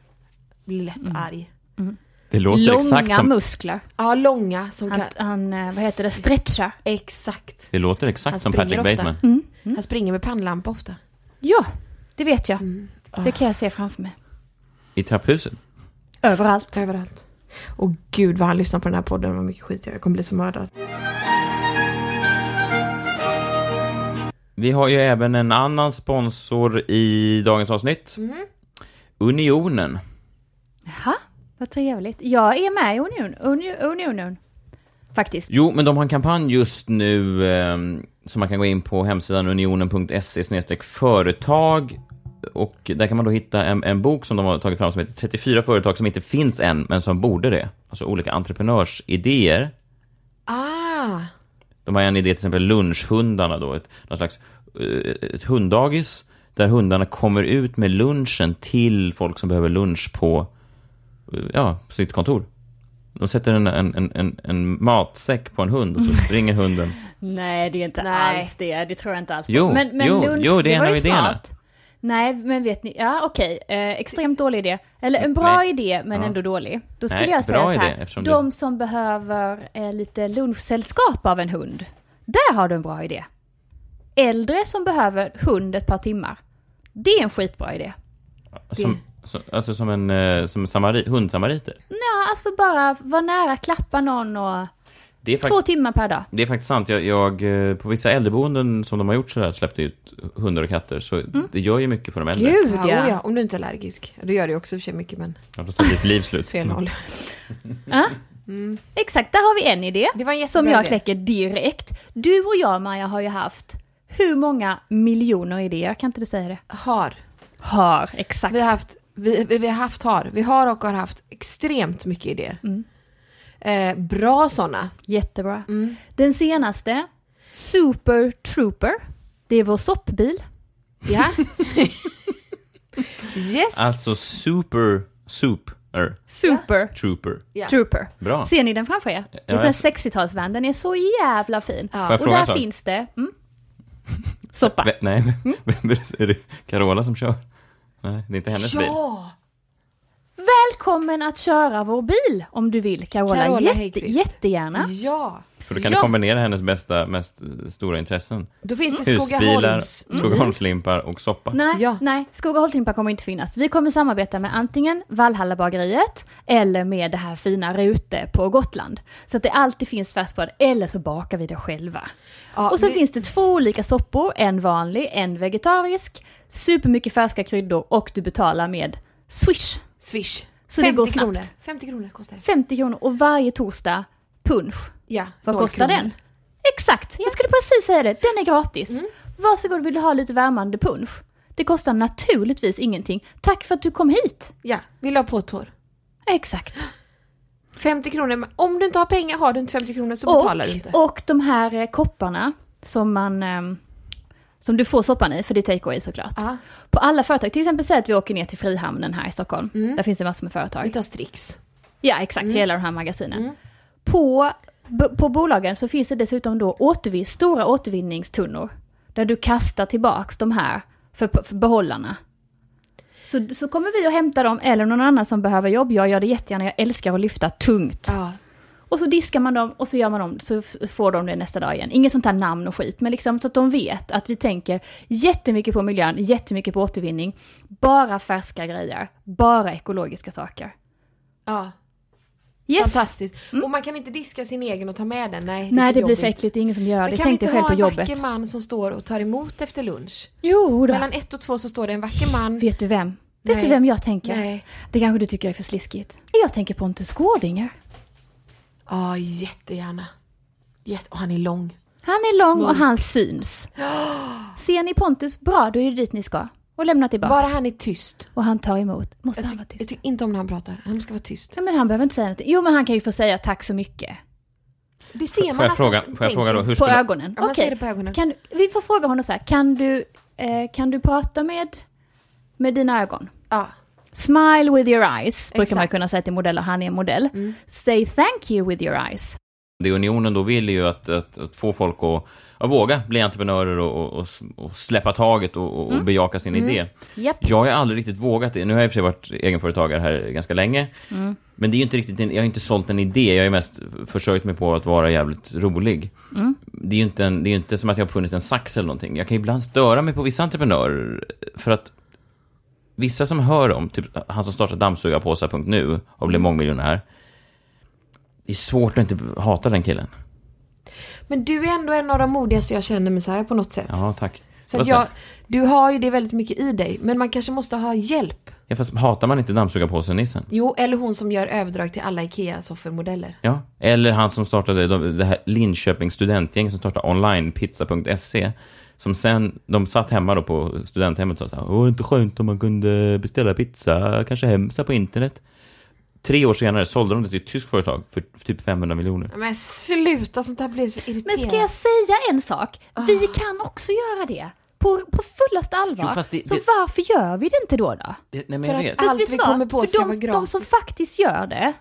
Blir lätt
Mm.
arg.
Det låter exakt
Långa
som,
muskler.
Ja, långa som
Han,
kan...
han, eh, vad heter det, stretchar.
Exakt.
det låter exakt
Han
som Patrick
ofta.
Bateman.
Han springer med pannlampa ofta.
Ja, det vet jag.
Mm.
Det kan jag se framför mig.
I trapphuset.
Överallt.
Överallt. Och gud vad han lyssnar på den här podden, vad mycket skit jag, jag kommer bli så mördad.
Vi har ju även en annan sponsor i dagens avsnitt.
Mm.
Unionen.
Jaha, vad trevligt. Jag är med i union, union, unionen. Faktiskt.
Jo, men de har en kampanj just nu eh, som man kan gå in på hemsidan unionen.se företag och där kan man då hitta en, en bok som de har tagit fram som heter 34 företag som inte finns än, men som borde det. Alltså olika entreprenörsidéer.
Ah,
De har en idé, till exempel lunchhundarna då, ett, någon slags, eh, ett hunddagis där hundarna kommer ut med lunchen till folk som behöver lunch på, eh, ja, på sitt kontor. De sätter en, en, en, en, matsäck på en hund och så *laughs* springer hunden.
Nej, det är inte
Nej.
alls det. Det tror jag inte alls på.
Jo,
men, men
jo,
lunch,
jo, det är en
var
av
ju
idéerna.
smart. Nej, men vet ni, ja okej, eh, extremt dålig idé. Eller en bra
Nej.
idé, men
Ja.
ändå dålig. Då skulle
Nej,
jag säga så här,
idé,
de som behöver eh, lite lunchsällskap av en hund, där har du en bra idé. Äldre som behöver hund ett par timmar, det är en skitbra idé.
Som, som, alltså som en eh, som samari, hundsamariter.
Ja, alltså bara vara nära, klappa någon och
Det är
två
faktiskt,
timmar per dag.
det är faktiskt sant. Jag, jag, eh, på vissa äldreboenden som de har gjort sådär, släppt ut hundar och katter, så det gör ju mycket för de äldre.
Mm. Gud
ja.
ja.
Om du inte är allergisk. Det gör det också för sig mycket, men
Ja, då tar ditt liv slut.
fel håll.
Ja. *laughs* Exakt, där har vi en idé.
Det var en
som jag
idé.
kläcker direkt. Du och jag Maja har ju haft hur många miljoner idéer, kan inte du säga det?
Har.
Har, exakt.
Vi har haft, vi, vi vi har haft, har. Vi har och har haft extremt mycket idéer.
Mm.
Eh, bra sådana.
Jättebra.
Mm.
Den senaste, Super Trooper. Det är vår soppbil.
Ja. *laughs* yes.
Alltså super, super,
Super
trooper.
Ja.
Trooper.
Bra.
Ser ni den framför er? Det är
Ja,
en
jag-
60-talsvän, den är så jävla fin.
Ja.
Och där finns det... Mm, soppa.
Nej,
Mm.
är det? Carola som kör? Nej, det är inte hennes bil.
Välkommen att köra vår bil om du vill Carola.
Carola
Jätte, jättegärna.
Ja.
För då kan
ja.
du kombinera hennes bästa, mest eh, stora intressen.
Då finns det
Husbilar,
Skogaholms...
Skogaholmslimpar och soppa.
Nej,
Ja.
nej, Skog och Holtimpa kommer inte finnas. Vi kommer samarbeta med antingen Valhallabageriet eller med det här fina Rute på Gotland. Så att det alltid finns färskbröd, eller så bakar vi det själva.
Ja,
och så
vi-
finns det två olika soppor, en vanlig, en vegetarisk, supermycket färska kryddor och du betalar med Swish.
Swish.
Så det
50
går snabbt.
kronor. 50 kronor kostar det.
50 kronor och varje torsdag punch.
Ja.
Vad kostar
kronor.
den? Exakt, jag skulle precis säga det. Den är gratis.
Mm.
Varsågod, vill du ha lite värmande punch? Det kostar naturligtvis ingenting. Tack för att du kom hit.
Ja, vill du ha påtår?
Exakt.
50 kronor. Om du inte har pengar, har du inte 50 kronor så betalar du inte.
Och, de här eh, kopparna som man... som du får soppan i, för det är take away såklart.
Ja.
På alla företag, till exempel säg att vi åker ner till Frihamnen här i Stockholm. Där finns det massor med företag.
Vi tar Strix.
Ja, exakt. Hela de här magasinen. På, b- på bolagen så finns det dessutom då återvin- stora återvinningstunnor. Där du kastar tillbaks de här för, för behållarna. Så, så kommer vi och hämtar dem, eller någon annan som behöver jobb. Jag gör det jättegärna, jag älskar att lyfta tungt.
Ja.
Och så diskar man dem och så gör man om, så får de det nästa dag igen. Inget sånt här namn och skit, men liksom så att de vet att vi tänker jättemycket på miljön, jättemycket på återvinning. Bara färska grejer, bara ekologiska saker.
ja.
Yes.
Fantastiskt. Och man kan inte diska sin egen och ta med den. Nej, det,
Nej, det blir för äckligt, det är ingen som gör
Men
det.
kan vi inte ha en
jobbet.
vacker man som står och tar emot efter lunch?
Jo då.
Mellan ett och två så står det en vacker man.
Vet du vem? Vet
Nej.
du vem jag tänker?
Nej.
Det kanske du tycker är för sliskigt. Jag tänker Pontus Gårdinger.
Ja, jättegärna. Jätte... Och han är lång.
Han är lång och han syns. Ser ni Pontus bra, då är det dit ni ska. Och lämna tillbaks.
Bara han är tyst.
Och han tar emot. Måste
Jag,
han vara
jag
tyst?
tycker inte om när han pratar. Han ska vara tyst.
Ja, men han behöver inte säga någonting. Jo, men han kan ju få säga tack så mycket.
Det ser man
Får jag
att
fråga,
han
får jag fråga då,
tänker.
hur
På
skulle...
ögonen.
Ja,
Okej. Kan, vi får fråga honom så här. Kan du, eh, kan du prata med, med dina ögon?
Ja.
Smile with your eyes, brukar man
Exakt.
kunna säga till modeller. Han är en modell. Say thank you with your eyes.
Det Unionen då vill är ju att, att, att få folk att, att våga bli entreprenörer och, och, och släppa taget och, och, och bejaka sin idé.
Japp.
Jag har aldrig riktigt vågat det. Nu har jag i och för sig varit egenföretagare här ganska länge. Men det är ju inte riktigt, en, jag har inte sålt en idé. Jag har ju mest försökt mig på att vara jävligt rolig. Det är ju inte, en, det är ju inte som att jag har uppfunnit en sax eller någonting. Jag kan ibland störa mig på vissa entreprenörer. För att vissa som hör om, typ han som startade dammsugarpåsar.nu och blev mångmiljonär. Det är svårt att inte hata den killen.
Men du är ändå en av de modigaste jag känner Messiah på något sätt.
Ja, tack.
Så att jag, du har ju det väldigt mycket i dig, men man kanske måste ha hjälp.
Ja, fast hatar man inte dammsugarpåsen-nissen?
Jo, eller hon som gör överdrag till alla IKEA-soffermodeller.
Ja. Eller han som startade de- det här Linköpings studentgäng som startade onlinepizza.se. Som sen, de satt hemma då på studenthemmet och sa så här, Åh, inte skönt om man kunde beställa pizza, kanske hem så på internet. Tre år senare sålde de det till ett tyskt företag för typ 500 miljoner.
Men sluta, sånt här blir så irriterande.
Men ska jag säga en sak? Vi kan också göra det. På, på fullaste allvar.
Jo, det-
så
det-
varför gör vi det inte då? då?
Det, nej, men
För
jag
att
vet.
allt
Fast vet
vi kommer på
För
ska
de,
vara
de
gratis.
som faktiskt gör det,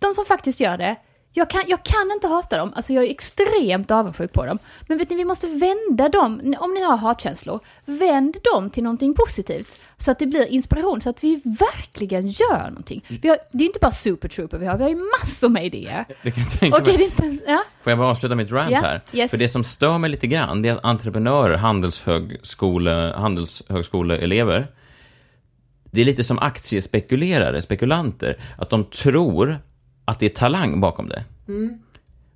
de som faktiskt gör det, jag kan, jag kan inte hata dem, alltså jag är extremt avundsjuk på dem. Men vet ni, vi måste vända dem, om ni har hatkänslor, vänd dem till någonting positivt. Så att det blir inspiration, så att vi verkligen gör någonting. Vi har, det är inte bara Super Trooper vi har, vi har ju massor med idéer.
Det kan jag tänka
är
mig.
det inte ja?
Får jag bara avsluta mitt rant
Ja,
här?
yes.
För det som stör mig lite grann, det är att entreprenörer, handelshögskole, handelshögskoleelever, det är lite som aktiespekulerare, spekulanter, att de tror att det är talang bakom det.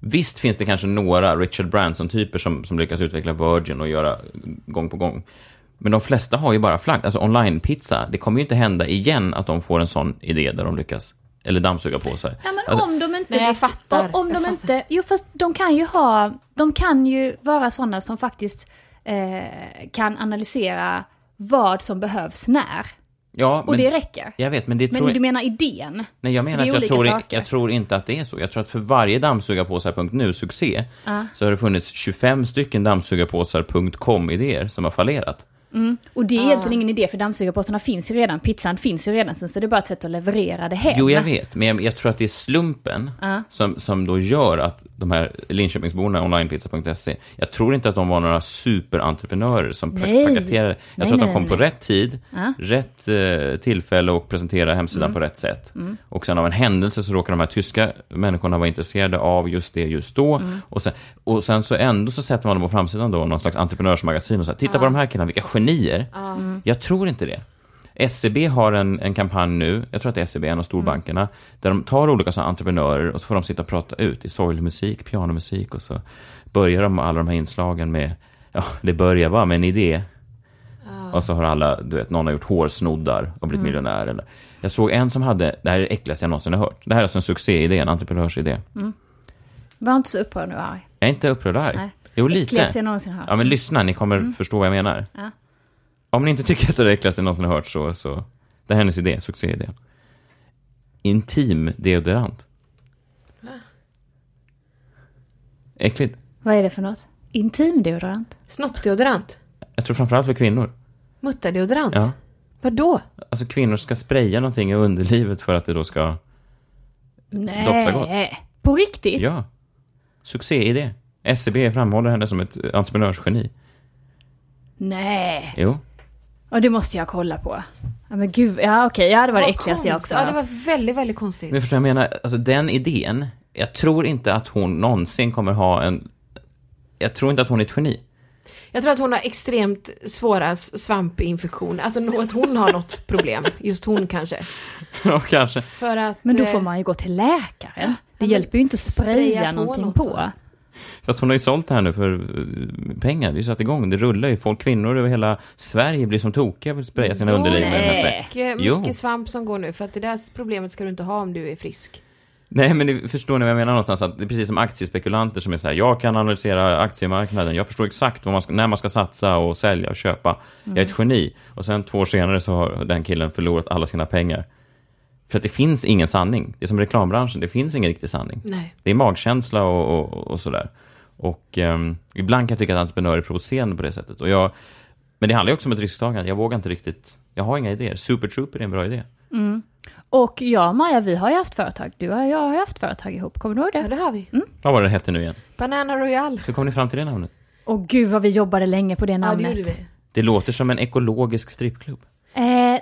Visst finns det kanske några Richard Branson-typer som, som lyckas utveckla Virgin och göra gång på gång. Men de flesta har ju bara flagg. Alltså online-pizza, det kommer ju inte hända igen att de får en sån idé där de lyckas. Eller dammsuga på sig.
Ja, men
Alltså,
om de inte...
Nej, jag fattar.
Om, om
Jag
de
fattar.
inte... Jo, fast de kan ju ha... De kan ju vara sådana som faktiskt eh, kan analysera vad som behövs när.
Ja,
Och
men,
det räcker.
Jag vet, men det
Men
tror
du menar idén?
Nej, jag menar att jag tror, jag tror inte att det är så. Jag tror att för varje dammsugarpåsar.nu succé
Ja.
så har det funnits 25 stycken dammsugarpåsar.com-idéer som har fallerat.
Och det är egentligen ingen idé, för dammsugarpåsarna finns ju redan, pizzan finns ju redan, sen så är det bara ett sätt att leverera det hem.
Jo, jag vet, men jag, jag tror att det är slumpen som, som då gör att de här Linköpingsborna, onlinepizza.se, jag tror inte att de var några superentreprenörer som
Nej.
paketerade. Jag
Nej,
tror att de kom
nej,
på rätt tid, rätt eh, tillfälle och presenterade hemsidan
Mm.
på rätt sätt. Och sen av en händelse så råkar de här tyska människorna vara intresserade av just det just då.
Mm.
Och, sen, och sen så ändå så sätter man dem på framsidan då, någon slags entreprenörsmagasin och säger, titta på de här killarna, vilka genier. Jag tror inte det. SEB har en, en kampanj nu, jag tror att SEB är en av storbankerna, där de tar olika sådana entreprenörer och så får de sitta och prata ut i sorglig musik, pianomusik och så börjar de alla de här inslagen med, ja, det börjar bara med en idé. Och så har alla, du vet, någon har gjort hårsnoddar och blivit miljonär. Eller. Jag såg en som hade, det här är det äckligaste jag någonsin har hört. Det här är alltså en succéidé, en entreprenörsidé.
Var inte så upprörd nu, arg.
Jag är inte upprörd arg.
Nej.
Jo, lite.
Äckligaste jag någonsin hört.
Ja, men lyssna, ni kommer förstå vad jag menar.
Ja.
Om ni inte tycker att det är det äckligaste ni någonsin har hört så, så det här är hennes idé, succéidé. Intim deodorant. Äckligt.
Vad är det för något? Intimdeodorant?
Snoppdeodorant?
Jag tror framförallt för kvinnor.
Mutterdeodorant?
Ja.
Vadå?
Alltså kvinnor ska spraya någonting i underlivet för att det då ska...
Nej.
Doftar gott.
På riktigt?
Ja. Succéidé. SCB framhåller henne som ett entreprenörsgeni.
Nej.
Jo.
Och det måste jag kolla på. Ja men gud, ja okej, ja det var det
Vad
äckligaste jag också.
Ja, det var väldigt, väldigt konstigt.
Men förstår jag menar, alltså den idén, jag tror inte att hon någonsin kommer ha en... Jag tror inte att hon är ett geni.
Jag tror att hon har extremt svåra svampinfektioner. Alltså att hon har något problem. Just hon kanske. *laughs*
Ja, kanske.
För att...
Men då
eh,
får man ju gå till läkaren. Det hjälper ju inte att spraya,
spraya på
någonting
något
på.
Fast hon har ju sålt det här nu för eh, pengar. Det är satt igång. Det rullar ju. Folk, kvinnor över hela Sverige blir som tokiga och vill spraya sina underliv med den här
det mycket,
Jo.
mycket svamp som går nu. För att det där problemet ska du inte ha om du är frisk.
Nej, men ni förstår ni vad jag menar någonstans? Att det är precis som aktiespekulanter som är så här, jag kan analysera aktiemarknaden, jag förstår exakt man ska, när man ska satsa och sälja och köpa. Jag är ett geni. Och sen två år senare så har den killen förlorat alla sina pengar. För att det finns ingen sanning. Det är som reklambranschen, det finns ingen riktig sanning.
Nej.
Det är magkänsla och, och, och sådär. Och ehm, ibland kan jag tycka att entreprenörer är provocerande på det sättet. Och jag, men det handlar ju också om ett risktagande. Jag vågar inte riktigt, jag har inga idéer. Super Trooper är en bra idé.
Och jag och Maja, vi har ju haft företag. Du och jag har ju haft företag ihop, kommer du ihåg
Ja,
det?
det har vi.
Vad var det det hette nu igen?
Banana Royal.
Hur kom ni fram till det namnet?
Och gud vad vi jobbade länge på det
Ja, det
namnet.
gjorde vi.
Det låter som en ekologisk strippklubb.
Eh, nej.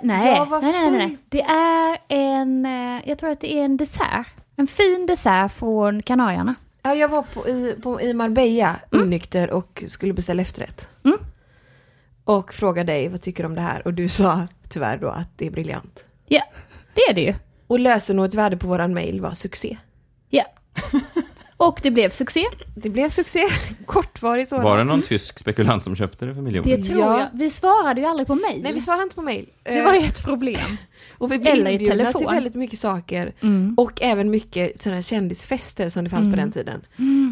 Var
nej, nej, nej. Det är en, eh, jag tror att det är en dessert. En fin dessert från Kanarierna.
Ja, jag var på, i, på, i Marbella, onykter och skulle beställa efterrätt.
Mm.
Och frågade dig, vad tycker du om det här? Och du sa tyvärr då att det är briljant.
Ja, det är det ju.
Och lösenordet värde på våran mail var succé.
Ja. *laughs* Och det blev succé.
Det blev succé, *laughs* kortvarig sådan.
Var det någon tysk spekulant som köpte det för miljoner?
Det tror
Ja.
jag. Vi svarade ju aldrig på mejl.
Nej, vi svarade inte på mejl.
Det var ju ett problem. *laughs*
Och vi blev
Eller i
inbjudna
telefon.
till väldigt mycket saker.
Mm.
Och även mycket sådana kändisfester som det fanns på den tiden.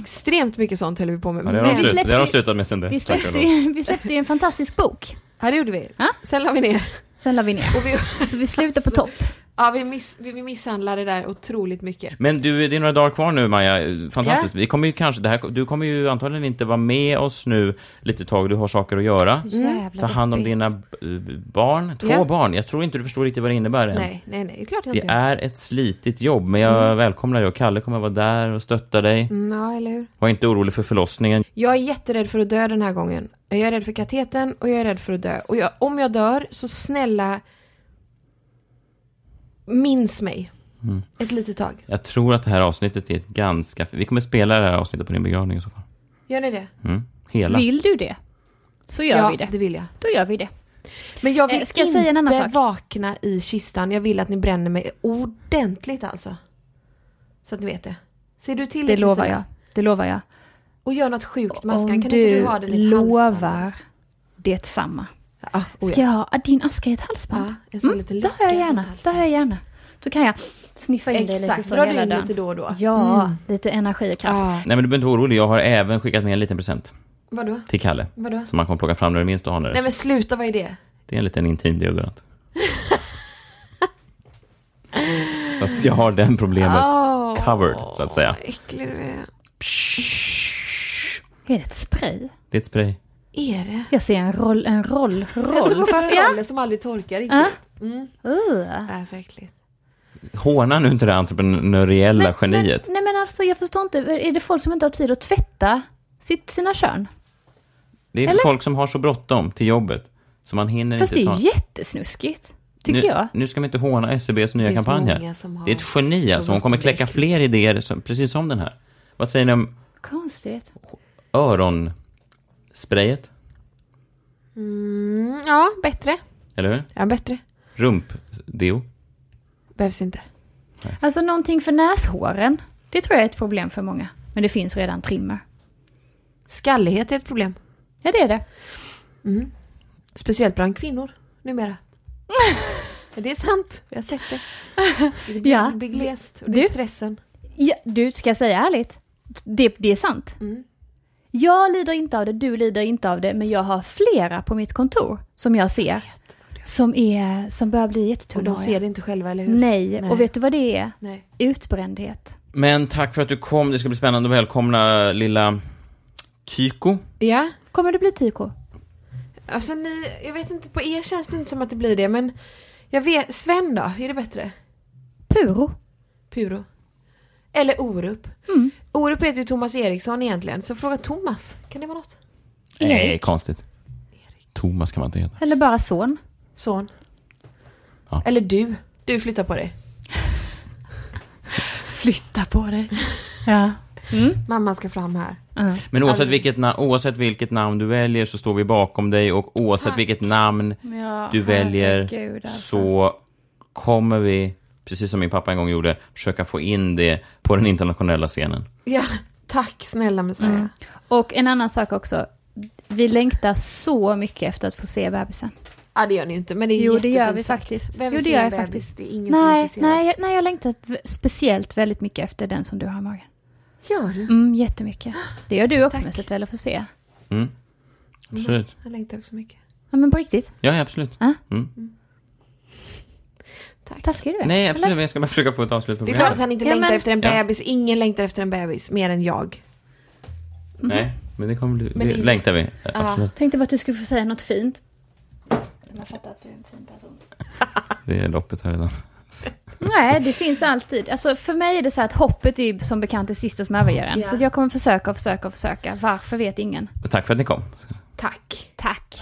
Extremt mycket sånt höll vi på med.
Ja, det har
Men
de,
släppte
det har de slutat med sen dess.
Vi släppte, ju, vi släppte ju en fantastisk bok.
Ja, det gjorde vi.
Ja.
Sen la vi ner.
Sen la vi ner.
Och vi,
Så vi slutar på topp.
Ja, vi, miss, vi, vi misshandlade det där otroligt mycket.
Men du, det är några dagar kvar nu Maja, fantastiskt. Vi kommer ju kanske, det här, du kommer ju antagligen inte vara med oss nu lite tag, du har saker att göra.
Jävla
Ta hand om dina eh, barn, två
Ja.
barn. Jag tror inte du förstår riktigt vad det innebär än.
Nej, nej, nej, det är klart jag
Det
inte
är ett slitigt jobb, men jag välkomnar dig och Kalle kommer vara där och stötta dig.
Mm, ja, eller hur?
Var inte orolig för förlossningen.
Jag är jätterädd för att dö den här gången. Jag är rädd för kateten och jag är rädd för att dö. Och jag, om jag dör, så snälla minns mig.
Mm.
Ett litet tag.
Jag tror att det här avsnittet är ett ganska... Vi kommer spela det här avsnittet på din begravning i så fall.
Gör ni det?
Mm. Hela.
Vill du det? Så gör
ja,
vi det.
det vill jag.
Då gör vi det.
Men jag vill
Eh, ska jag
inte
säga en annan sak?
vakna i kistan. Jag vill att ni bränner mig ordentligt alltså. Så att ni vet det. Ser du till
Det lovar
Kristina?
jag. Det lovar jag.
Och gör något sjukt med askan.
Om
Kan
du,
inte du ha den i
lovar detsamma.
Ja, oh
Ska
ja.
jag ha ah, din aska i ett halsband?
Ja, en sån liten
det har jag gärna. Det har jag gärna. Så kan jag sniffa in dig lite
Exakt,
så
drar du
hela
in
dagen.
lite då och då?
Ja,
Mm.
lite energi och kraft.
Ja.
Nej men du behöver inte vara orolig, jag har även skickat med en liten present
Vadå?
till Kalle.
Vadå?
Som man kommer plocka fram när du minst anar det.
Nej men sluta, vad är det?
Det är en liten intim deodorant. *laughs* så att jag har den problemet
Åh,
covered, så att säga.
vad äcklig du är.
Är det ett spray?
Det är ett spray.
Är det?
Jag ser en roll, en roll,
Jag
roll.
såg också en
Ja.
roll som aldrig torkar riktigt. Mm.
Uh.
Det är så äckligt.
Håna nu inte det entreprenöriella geniet.
Men, nej men alltså jag förstår inte, är det folk som inte har tid att tvätta sitt, sina kön?
det är
eller?
folk som har så bråttom till jobbet, så man hinner
Fast det
inte
är
ta...
ju jättesnuskigt, tycker
nu,
jag.
Nu ska vi inte håna SCBs nya
finns
kampanj här. Det är ett geni
så
alltså, hon kommer kläcka fler idéer, som, precis som den här. Vad säger ni om
Konstigt.
Öronsprayet?
Mm, ja, bättre.
Eller hur?
Ja, bättre.
Rumpdeo?
Behövs inte.
Alltså någonting för näshåren, det tror jag är ett problem för många. Men det finns redan trimmer.
Skallighet är ett problem.
Ja det är det.
Speciellt bland kvinnor numera. *laughs* Det är sant, jag har sett det. Det blir,
Ja.
det blir glest och det är
Du?
stressen.
Ja, du, ska jag säga ärligt? Det, det är sant.
Mm.
Jag lider inte av det, du lider inte av det, men jag har flera på mitt kontor som jag ser. Som, är, som börjar bli
Och
jättetunna.
de ser det inte själva, eller hur?
Nej.
Nej.
och vet du vad det är?
Nej.
Utbrändhet.
Men tack för att du kom, det ska bli spännande att välkomna lilla Tyko.
Ja,
Kommer det bli tyko?
alltså ni, jag vet inte, på er känns det inte som att det blir det, men jag vet, Sven då, är det bättre?
Puro.
Puro. Eller Orup.
Mm.
Orup heter ju Thomas Eriksson egentligen, så fråga Thomas. Kan det vara något?
Nej,
Erik.
konstigt. Thomas kan man inte heta.
Eller bara son.
Son.
Ja.
Eller du. Du flyttar på dig. *laughs*
Flytta på dig. ja.
Mamma ska fram här.
Men oavsett vilket, na- oavsett vilket namn du väljer så står vi bakom dig och oavsett
Tack.
vilket namn
Ja,
du väljer
alltså.
så kommer vi, precis som min pappa en gång gjorde, försöka få in det på den internationella scenen.
Ja, tack snälla Messiah.
Mm. Och en annan sak också. Vi längtar så mycket efter att få se bebisen.
Ja, det gör ni inte, men det är
Jo, det gör vi
sagt.
faktiskt.
Vem
jo, det gör jag
bebis?
faktiskt.
Det är ingen som
Nej,
intresserad.
nej, jag- nej, jag längtar speciellt väldigt mycket efter den som du har i magen.
Gör du?
Mm, jättemycket. Det gör du också att väl att få se.
Mm. Absolut.
Jag längtar också mycket.
Ja, men på riktigt.
Ja, ja, absolut.
Ja.
Mm.
Taskig du är.
Nej, absolut,
eller?
men jag ska bara försöka få ett avslut på
Det är klart att han inte
Ja,
längtar
men-
efter en
Ja.
bebis. Ingen längtar efter en bebis, mer än jag.
Nej, men det kommer bli,
Men
det
det-
längtar vi. Absolut.
Tänkte bara att du skulle få säga något fint. Jag fattar att du är en fin person. *laughs*
Det är loppet här redan.
Nej, det finns alltid. Alltså för mig är det så här att hoppet är ju som bekant det sista som överger en.
Ja.
Så jag kommer försöka och försöka och försöka. Varför vet ingen.
Tack för att ni kom.
Tack.
Tack.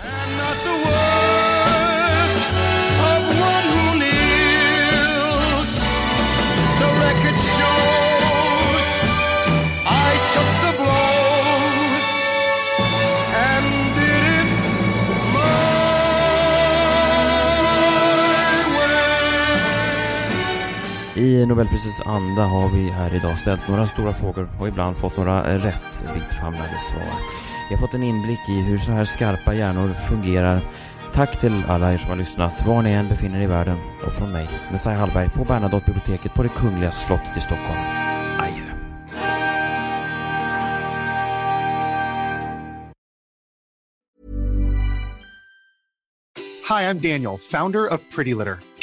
I Nobelprisets anda har vi här idag ställt några stora frågor och ibland fått några rätt vittfamlade svar. Vi har fått en inblick i hur så här skarpa hjärnor fungerar. Tack till alla er som har lyssnat, var ni än befinner er i världen. Och från mig, Messiah Hallberg, på Bernadotte-biblioteket på det Kungliga slottet i Stockholm. Adjö.
Hi, I'm Daniel, founder of Pretty Litter.